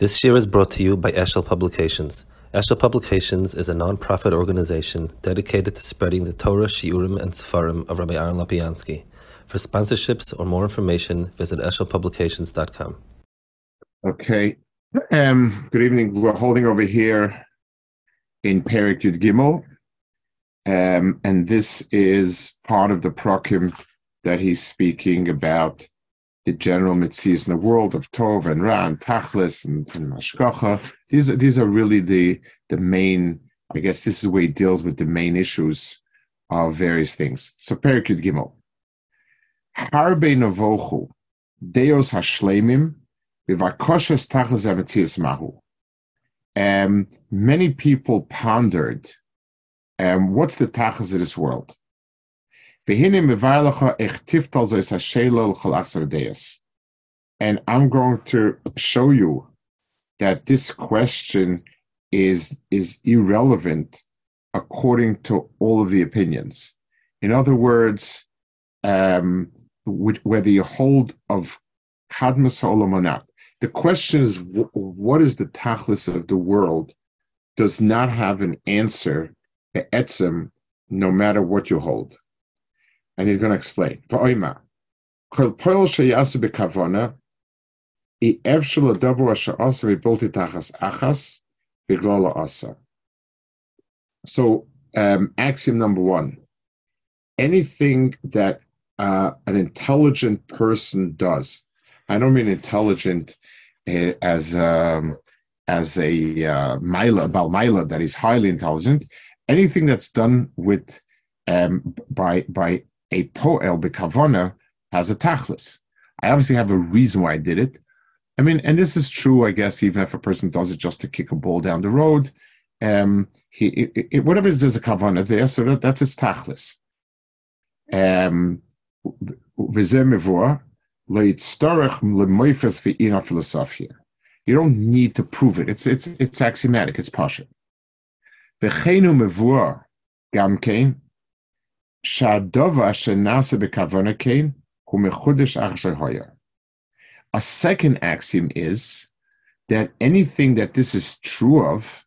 This year is brought to you by Eshel Publications. Eshel Publications is a non-profit organization dedicated to spreading the Torah, Shiurim, and Sefarim of Rabbi Aaron Lapiansky. For sponsorships or more information, visit eshelpublications.com. Okay. Um, good evening. We're holding over here in Perik Yud Gimel, um, and this is part of the prokim that he's speaking about the general mitzvahs in the world of Tov and Ra and Tachlis and, and Mashkacha. These are, these are really the the main. I guess this is where he deals with the main issues of various things. So Perikut Gimel. Harbe Navochu Deos Hashlemim Vivakoshes Tachlis Emetzias Mahu. Um, many people pondered, um, what's the tachas of this world? And I'm going to show you that this question is, is irrelevant according to all of the opinions. In other words, um, whether you hold of Kadmas Olam or not, the question is what is the tachlis of the world does not have an answer, the etzem, no matter what you hold and he's going to explain. Kol poil bekavona, i tachas achas. So, um, axiom number one: anything that uh, an intelligent person does, I don't mean intelligent uh, as um, as a uh, mila that is highly intelligent. Anything that's done with um, by by a poel bekavona has a tachlis. I obviously have a reason why I did it. I mean, and this is true, I guess, even if a person does it just to kick a ball down the road. Um, he, it, it, whatever it is, there's a kavana there, so that, that's his tachlis. Um, you don't need to prove it. It's it's it's axiomatic. It's pasha. A second axiom is that anything that this is true of,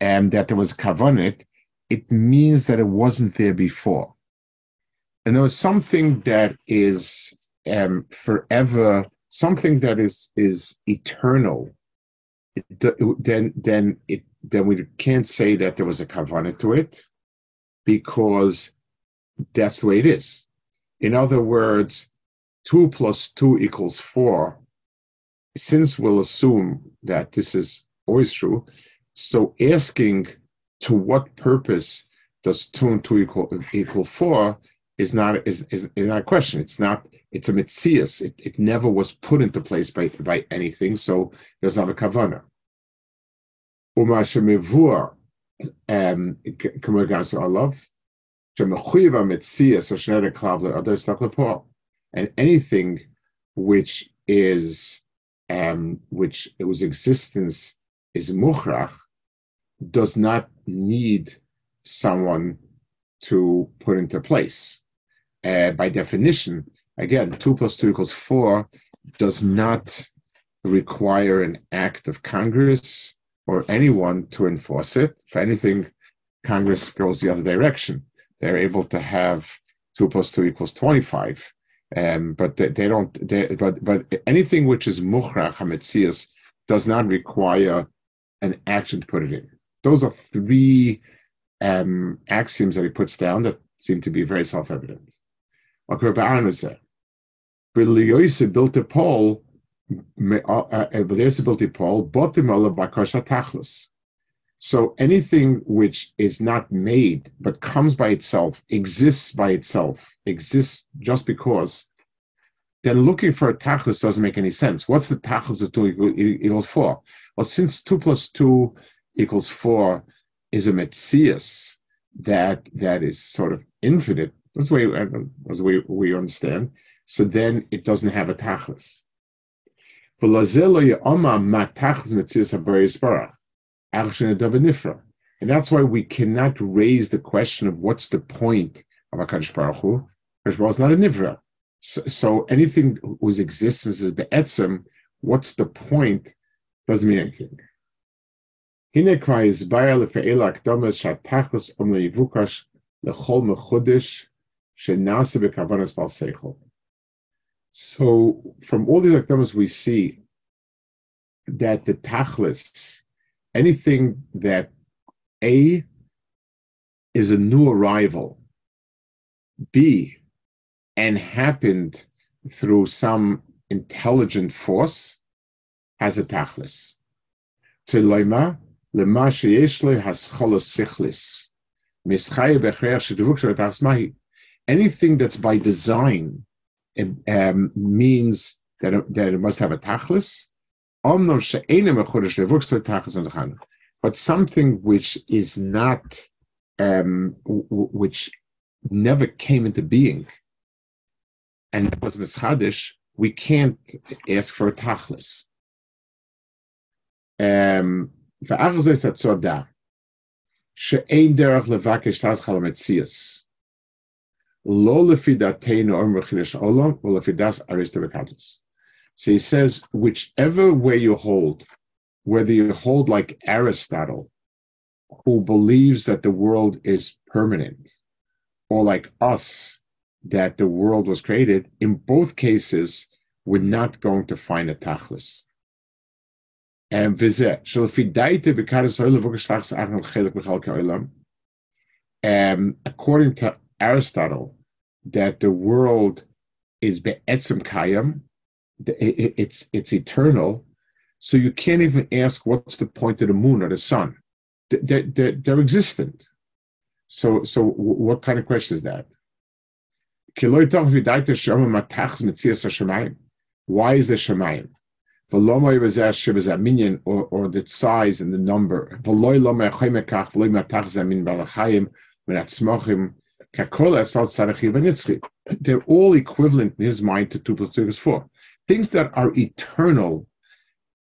and that there was kavanit, it means that it wasn't there before. And there was something that is um, forever, something that is is eternal. It, then then it then we can't say that there was a kavanah to it because that's the way it is. In other words, 2 plus 2 equals 4. Since we'll assume that this is always true, so asking to what purpose does 2 and 2 equal, equal 4 is not is, is, is not a question. It's not it's a mitzias. It, it never was put into place by, by anything, so there's not a kavana. Umashamivur um, and anything which is um, which whose existence is muhrach does not need someone to put into place. Uh, by definition, again, two plus two equals four does not require an act of Congress or anyone to enforce it. If anything, Congress goes the other direction. They're able to have two plus two equals twenty-five, um, but they, they don't. They, but but anything which is muhrach hametzias does not require an action to put it in. Those are three um, axioms that he puts down that seem to be very self-evident. Okay, but built a pole Uh, uh, uh, so anything which is not made but comes by itself, exists by itself, exists just because, then looking for a tachlis doesn't make any sense. What's the tachlis of two equals four? Well, since two plus two equals four is a metzias that that is sort of infinite. That's the way that's the way we understand. So then it doesn't have a tachlis. And that's why we cannot raise the question of what's the point of HaKadosh Baruch Hu. HaKadosh Baruch is not a Nivra. So, anything whose existence is the etzem, what's the point, doesn't mean anything. Hine kwa izbaya lefe'ela akdomas shatachos om le'ivukash lechol mechudish shenase bekavanas balseichol. So from all these akdamas we see that the tachlis, anything that A is a new arrival, B and happened through some intelligent force, has a tachlis. To loima, lema sheyesh lo hascholos sichlis. Anything that's by design it um, means that it, that it must have a tachlis. But something which is not, um, which never came into being, and that was mischadish, we can't ask for a tachlis. Um. Lo olam, So he says, whichever way you hold, whether you hold like Aristotle, who believes that the world is permanent, or like us, that the world was created, in both cases, we're not going to find a tachlis. And um, according to Aristotle, that the world is be'etzem kayam, it's, it's eternal, so you can't even ask what's the point of the moon or the sun. They're, they're, they're existent. So, so what kind of question is that? Why is the Shemayim? or, or the size and the number. They're all equivalent in his mind to 2 plus 2 is 4. Things that are eternal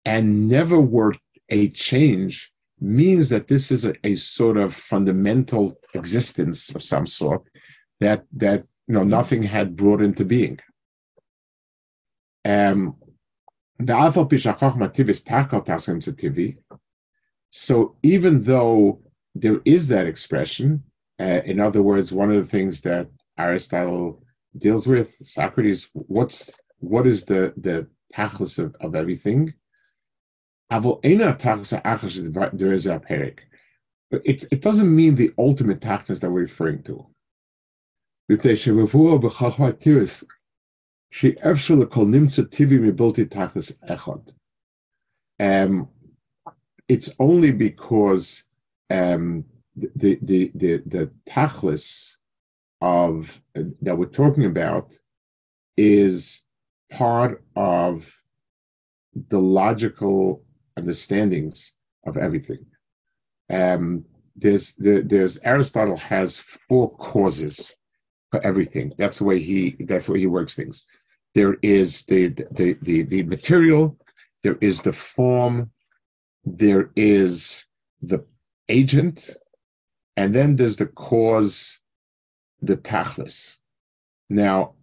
and never were a change means that this is a, a sort of fundamental existence of some sort that that you know nothing had brought into being. Um, so even though there is that expression, uh, in other words, one of the things that Aristotle deals with, Socrates, what's what is the the tachlis of, of everything? There is a. It, it doesn't mean the ultimate tachlis that we're referring to. Um, it's only because um, the, the, the, the tachlis of uh, that we're talking about is part of the logical understandings of everything. Um, there's there, there's Aristotle has four causes for everything. That's the way he that's the way he works things there is the, the, the, the material, there is the form, there is the agent, and then there's the cause, the tachlis. Now,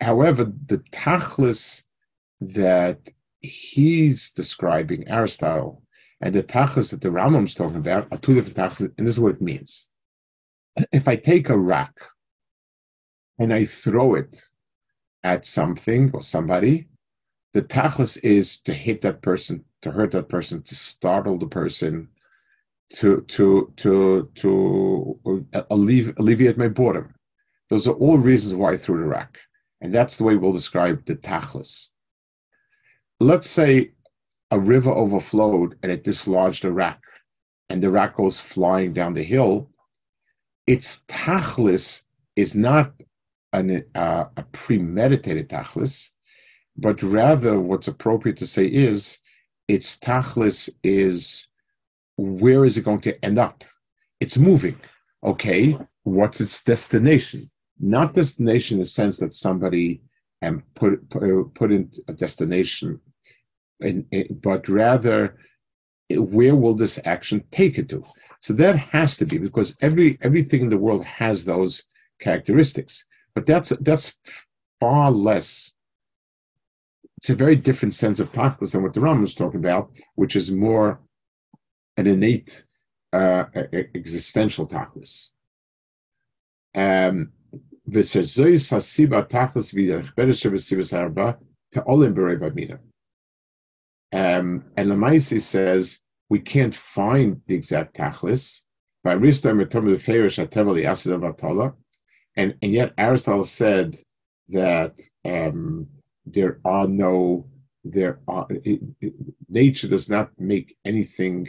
however, the tachlis that he's describing, Aristotle, and the tachlis that the Rambam's talking about are two different tachlis, and this is what it means. If I take a rock and I throw it at something or somebody, the tachlis is to hit that person, to hurt that person, to startle the person, to to to to alleviate, alleviate my boredom. Those are all reasons why I threw the rack, and that's the way we'll describe the tachlis. Let's say a river overflowed and it dislodged a rack, and the rack goes flying down the hill. Its tachlis is not an, uh, a premeditated tachlis, but rather what's appropriate to say is its tachlis is where is it going to end up? It's moving. Okay, what's its destination? Not destination in the sense that somebody and put put, put in a destination, in, in, but rather where will this action take it to? So that has to be because every everything in the world has those characteristics. But that's that's far less it's a very different sense of tachlis than what the Ram was talking about, which is more an innate uh, existential tachlis. Um. Um, and Lamaisi says we can't find the exact tachlis. And and yet Aristotle said that um, there are no there are it, it, nature does not make anything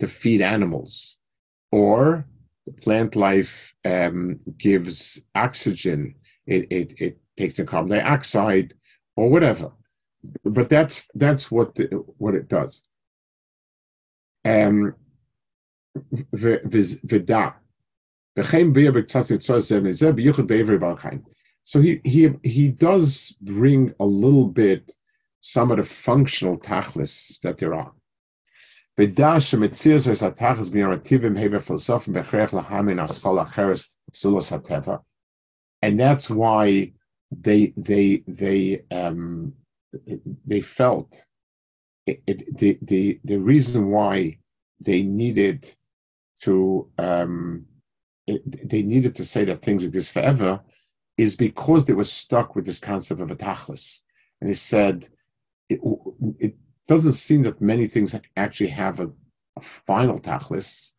to feed animals, or plant life um, gives oxygen, it, it, it takes in carbon dioxide, or whatever. But that's that's what the, what it does. Um. So he he he does bring a little bit some of the functional tachlis that there are. And that's why they they they um they felt it, it, the the the reason why they needed to um, it, they needed to say that things exist forever is because they were stuck with this concept of a tachlis. And they said it, it doesn't seem that many things actually have a, a final tachlis,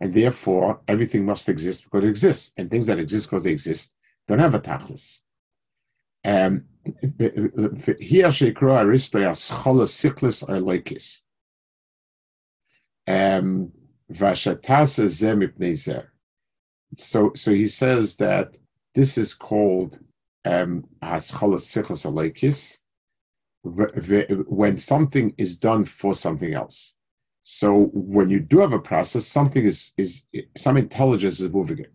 and therefore everything must exist because it exists, and things that exist because they exist don't have a tachlis. Um, here aristo siklis. Um, so, so he says that this is called um, when something is done for something else. So when you do have a process, something is is some intelligence is moving it.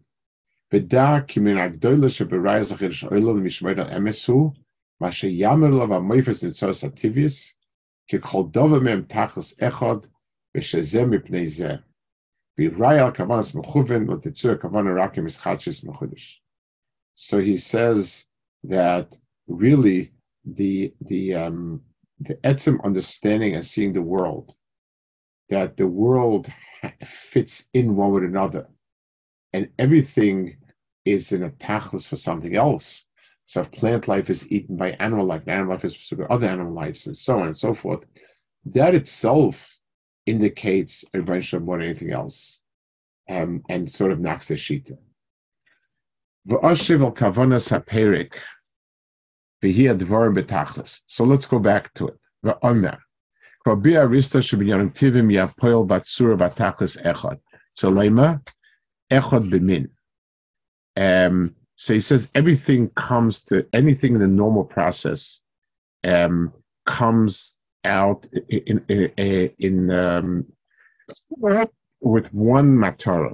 So he says that really the the um, the etzim understanding and seeing the world, that the world fits in one with another, and everything is in a tachlis for something else. So if plant life is eaten by animal life, and animal life is pursued by other animal lives, and so on and so forth, that itself indicates a Rebbeinu more than anything else, um, and sort of knocks the shita. So let's go back to it. So. Um, so he says everything comes to anything in the normal process um, comes out in in, in um, with one matter,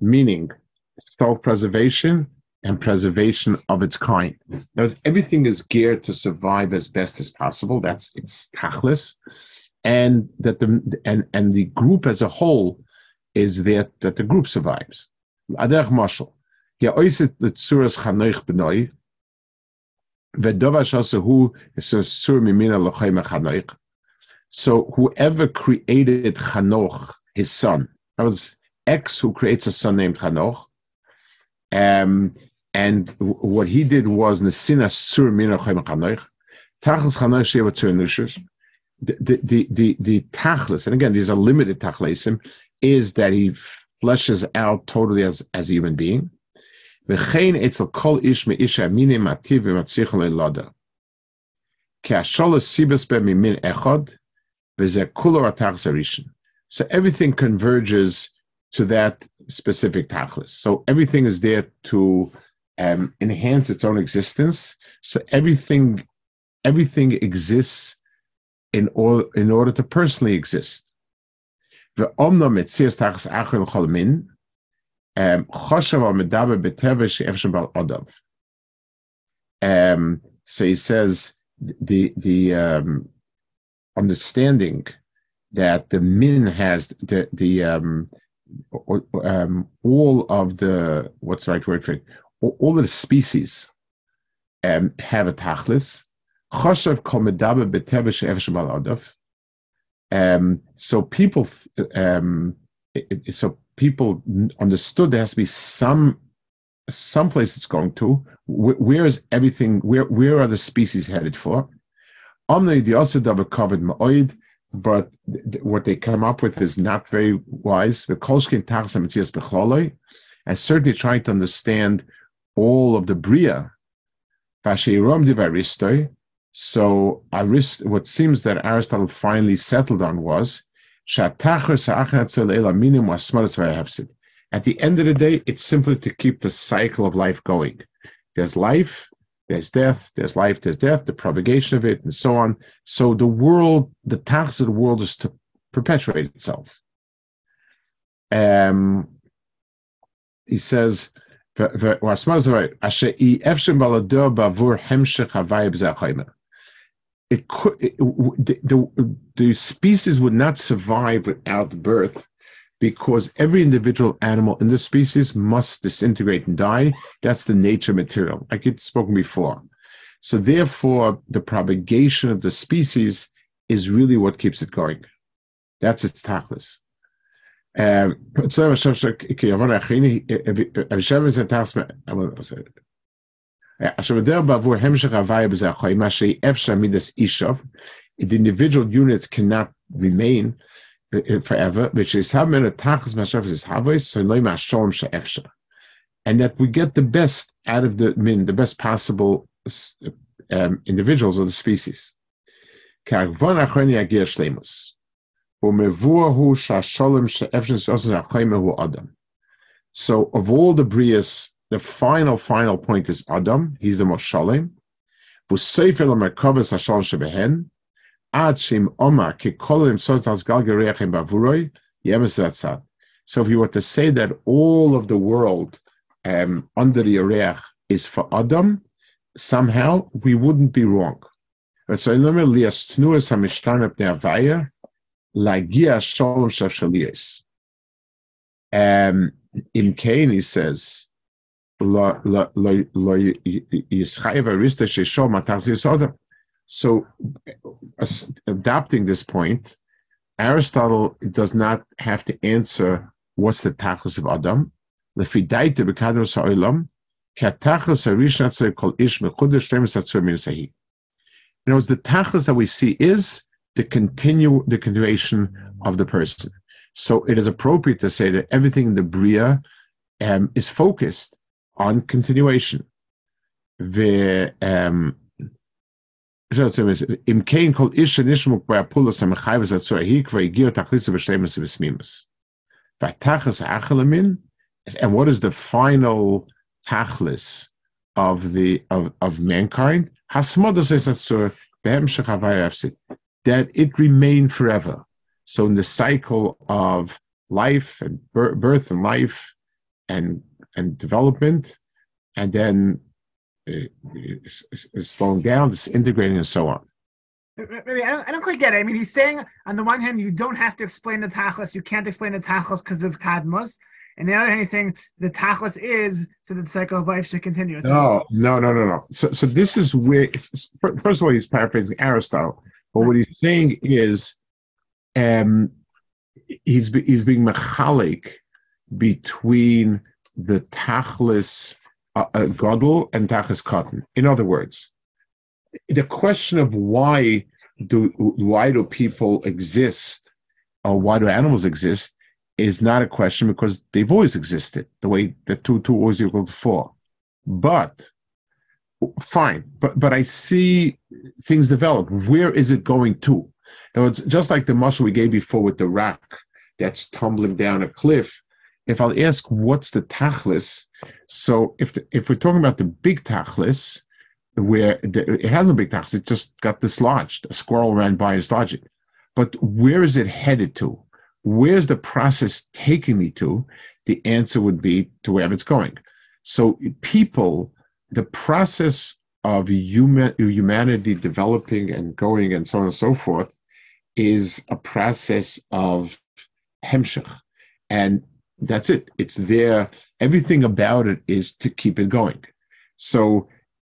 meaning self-preservation and preservation of its kind. Now, everything is geared to survive as best as possible. That's its tachlis, and that the and and the group as a whole is there that the group survives. Adech mashal. Ja, oiset the tsuras chanoich benoi, so whoever created Chanoch, his son, that was X who creates a son named Chanoch, um, and what he did was Nesina Sur Mina Chanoch, Tachlis Chanoch Sheva Tzur the, the, the, the tachlis, and again, these are limited tachlisim, is that he fleshes out totally as, as a human being. וכן אצל כל איש מאיש המינים מטיב ומצליח ללודה. כי השלוש סיבס בממין אחד, וזה כולו התכלס הראשון. So everything converges to that specific tachlis. So everything is there to um, enhance its own existence. So everything everything exists in, all, in order to personally exist. Um, um, so he says the the um, understanding that the min has the the um, um, all of the what's the right word for it? All the species um, have a tachlis. Um, so people, um, so people understood there has to be some some place it's going to. Where is everything? Where where are the species headed for? Omni the Osidava covered ma'oid, but what they come up with is not very wise. And certainly trying to understand all of the Bria. So Arist, what seems that Aristotle finally settled on was at the end of the day, it's simply to keep the cycle of life going. There's life, there's death, there's life, there's death, the propagation of it, and so on. So the world, the task of the world is to perpetuate itself. Um, he says, it could the, the species would not survive without birth because every individual animal in the species must disintegrate and die. That's the nature material, like it's spoken before. So therefore, the propagation of the species is really what keeps it going. That's its tachlis. Um, the individual units cannot remain forever, which is so and that we get the best out of the best possible um, individuals of the species. So of all the brias, the final, final point is Adam. He's the most shalom. So if you were to say that all of the world um, under the Areach is for Adam, somehow we wouldn't be wrong. But so in um, in Cain, he says, so, adopting this point, Aristotle does not have to answer what's the tachlis of Adam. In other the tachlis that we see is the continue the continuation of the person. So it is appropriate to say that everything in the bria um, is focused on continuation. The um, and what is the final tachlis of the of, of mankind? Hasmodas es atzu behem shechavai that it remained forever. So in the cycle of life and birth and life and and development, and then it's is slowing down, it's integrating, and so on. Maybe I don't, I don't quite get it. I mean, he's saying on the one hand, you don't have to explain the tachlis. You can't explain the tachlis because of kadmos. And the other hand, he's saying the tachlis is so that the cycle of life should continue. No, no, no, no, no. So, so this is where, first of all, he's paraphrasing Aristotle. But what he's saying is, um, he's he's being mechalik between the tachlis uh, Godel and Tachas Cotton. In other words, the question of why do why do people exist or why do animals exist is not a question because they've always existed the way that two two always equal to four. But fine, but but I see things develop. Where is it going to? Now it's just like the muscle we gave before with the rock that's tumbling down a cliff if I'll ask what's the tachlis, so if the, if we're talking about the big tachlis, where the, it has a big tax. It just got dislodged. A squirrel ran by and dislodged it. But where is it headed to? Where's the process taking me to? The answer would be to wherever it's going. So people, the process of human, humanity developing and going and so on and so forth is a process of hemshech. And that's it. It's there. Everything about it is to keep it going. So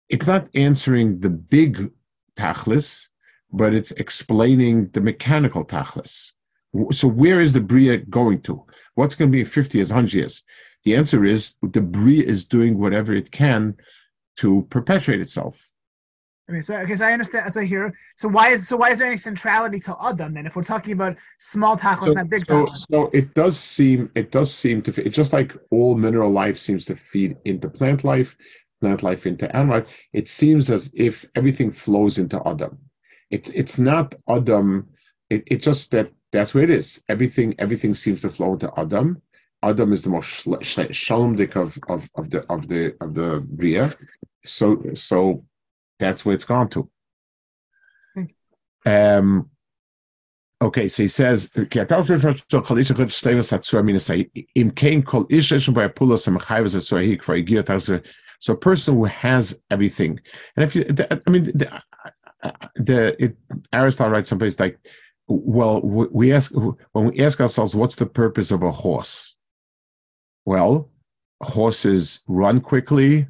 it's not answering the big tachlis, but it's explaining the mechanical tachlis. So where is the bria going to? What's going to be in 50 years, 100 years? The answer is the bria is doing whatever it can to perpetuate itself. Okay, so because I understand, as I hear, so why is so why is there any centrality to Adam then? If we're talking about small tachlis, so, not big so, So it does seem it does seem to it's just like all mineral life seems to feed into plant life, plant life into animal life. It seems as if everything flows into Adam. It's it's not Adam. It, it's just that that's where it is. Everything everything seems to flow into Adam. Adam is the most shalomdik of, of of the of the of the bria. So so that's where it's gone to. Um, okay, so he says, so a person who has everything, and if you, I mean, the, the it, Aristotle writes someplace like, well, we ask when we ask ourselves, what's the purpose of a horse? Well, horses run quickly,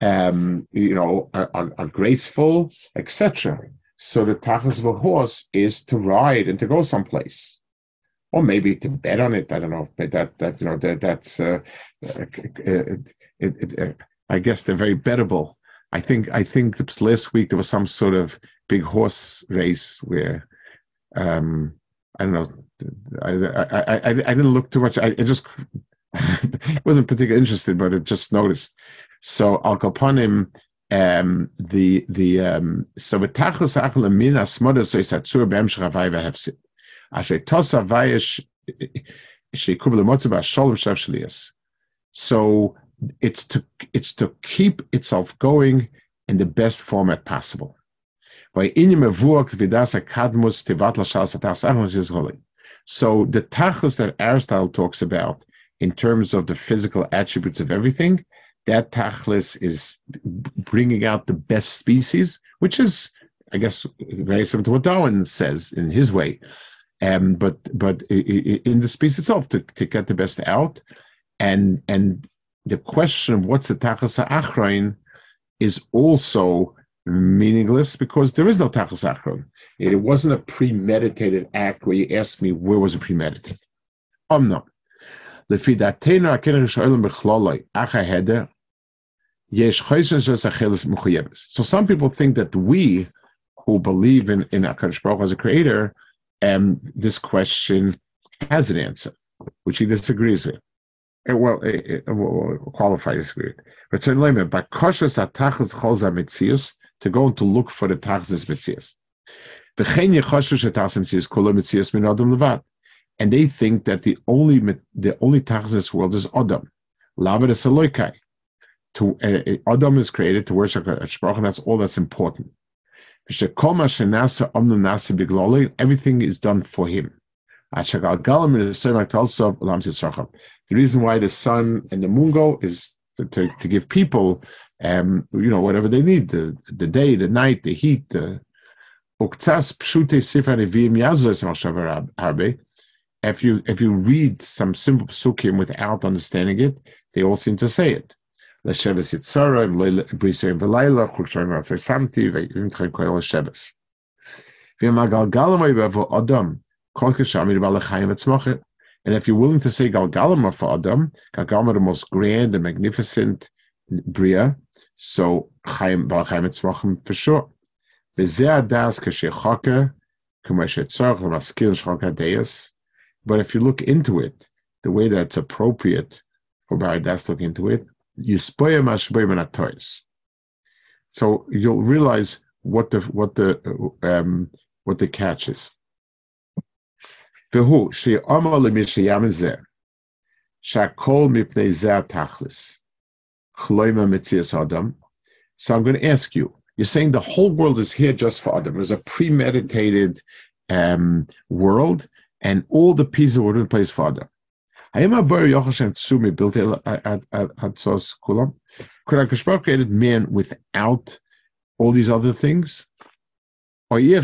um, you know, are, are graceful, etc. So the tachlis of a horse is to ride and to go someplace, or maybe to bet on it. I don't know, but that that you know that that's uh, uh, it, it, uh, I guess they're very bettable. I think I think last week there was some sort of big horse race where um, I don't know. I, I, I, I didn't look too much. I, I just wasn't particularly interested, but I just noticed so al kapanim, um, the the um, so betachlis achel min asmoda so isatzur be'emshach avay vehefsid. Asher tosa vayish sheikubel motzav shalom shav shlias. So it's to it's to keep itself going in the best format possible. So the tachlis that Aristotle talks about in terms of the physical attributes of everything that tachlis is bringing out the best species, which is, I guess, very similar to what Darwin says in his way. Um, but but in the species itself, to, to get the best out, and and the question of what's the tachlis achrain is also meaningless because there is no tachlis achrain. It wasn't a premeditated act where you ask me where was it premeditated. Um, no. So some people think that we who believe in, in HaKadosh Baruch as a creator, um, this question has an answer, which he disagrees with. Eh, well, it, it, well qualify disagree. But to go and to look for the tachas mitzius. And they think that the only the only world is Adam. To uh, Adam is created to worship and that's all that's important. Everything is done for him. The reason why the sun and the moon go is to, to, to give people, um, you know, whatever they need the, the day, the night, the heat. The, if you if you read some simple psukim without understanding it, they all seem to say it. Yitzara, Velayla, Ratzai Samti, Adam, Etzmochet. And if you're willing to say Galgalama for Adam, Galgalama the most grand and magnificent Bria, so Chaim Balachayim Etzmochem for sure. But if you look into it, the way that's appropriate for Baradas to look into it, so you'll realize what the what the um, what the catch is. So I'm going to ask you, You're saying the whole world is here just for Adam. There's a premeditated um, world, and all the pieces were in place for Adam. Could Akash created man without all these other things? Or eh,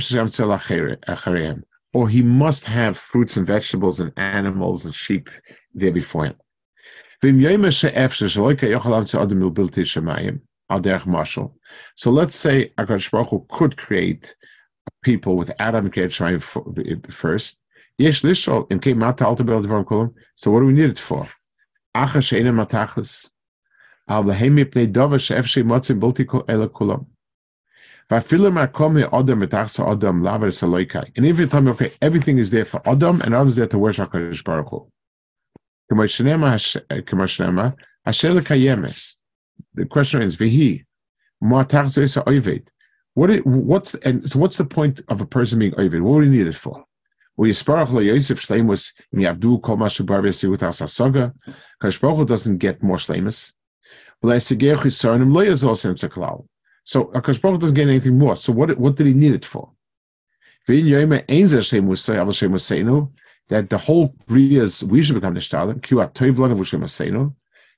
or he must have fruits and vegetables and animals and sheep there before him. So let's say Akash Baruch Hu could create people with Adam and first. Lishol in mata alta bel kolum. So what do we need it for? Acha sheina. Al she motzim kol ela. Vafilu makom le metachsa saloikai. And if you tell me, okay, everything is there for Adam, and Adam is there to worship HaKadosh Baruch Hu. K'mashnema, Hashem kayemes. The question is, vihi, mu'atach zoisa oived. What it, what's and so what's the point of a person being oived? What do we need it for? Yisparach. Doesn't get more. So uh, Baruch doesn't get anything more. So what what did he need it for? That the whole Bria's we should become Nishtalim. Q.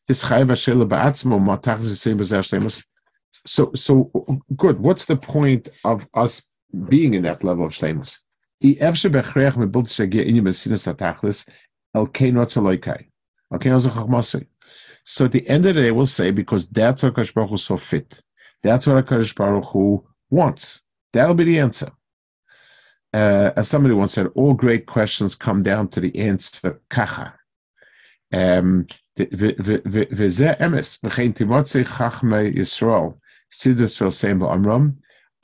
This Ba'atzmo Matach. So so good. What's the point of us being in that level of Shleimus? So at the end of the day, we'll say because that's what Kadosh Baruch Hu saw fit. That's what Kadosh Baruch Hu wants. That'll be the answer. Uh, as somebody once said, all great questions come down to the answer kacha. Um,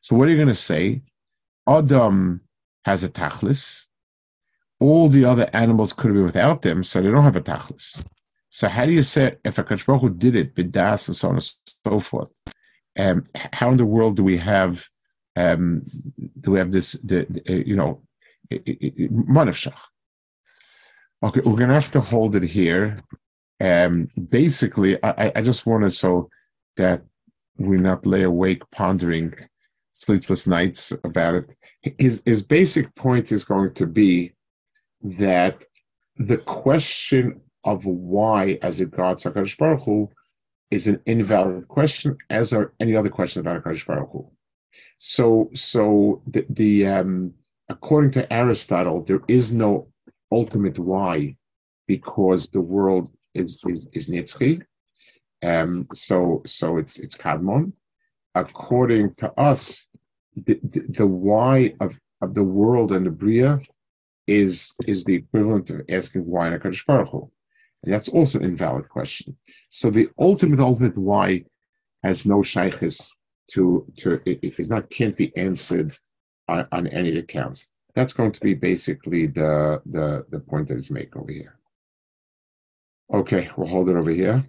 So what are you going to say? Adam has a tachlis. All the other animals could be without them, so they don't have a tachlis. So how do you say if a Baruch did it, bidas and so on and so forth? Um, how in the world do we have um, do we have this? The, the, you know, manavshach. Okay, we're gonna have to hold it here. Um, basically, I, I just wanted so that we not lay awake pondering sleepless nights about it. His his basic point is going to be that the question of why, as it regards Hakadosh Baruch Hu, is an invalid question, as are any other question about Hakadosh Baruch Hu. So, so the, the um, according to Aristotle, there is no ultimate why, because the world is is, is Nitzchi. Um, so so it's it's Kadmon. According to us, the, the, the why of, of the world and the Bria is is the equivalent of asking why in Hakadosh Baruch Hu. And that's also an invalid question. So the ultimate ultimate why has no shaykhis to to it, it is not can't be answered on, on any accounts. That's going to be basically the, the, the point that is made over here. Okay, we'll hold it over here.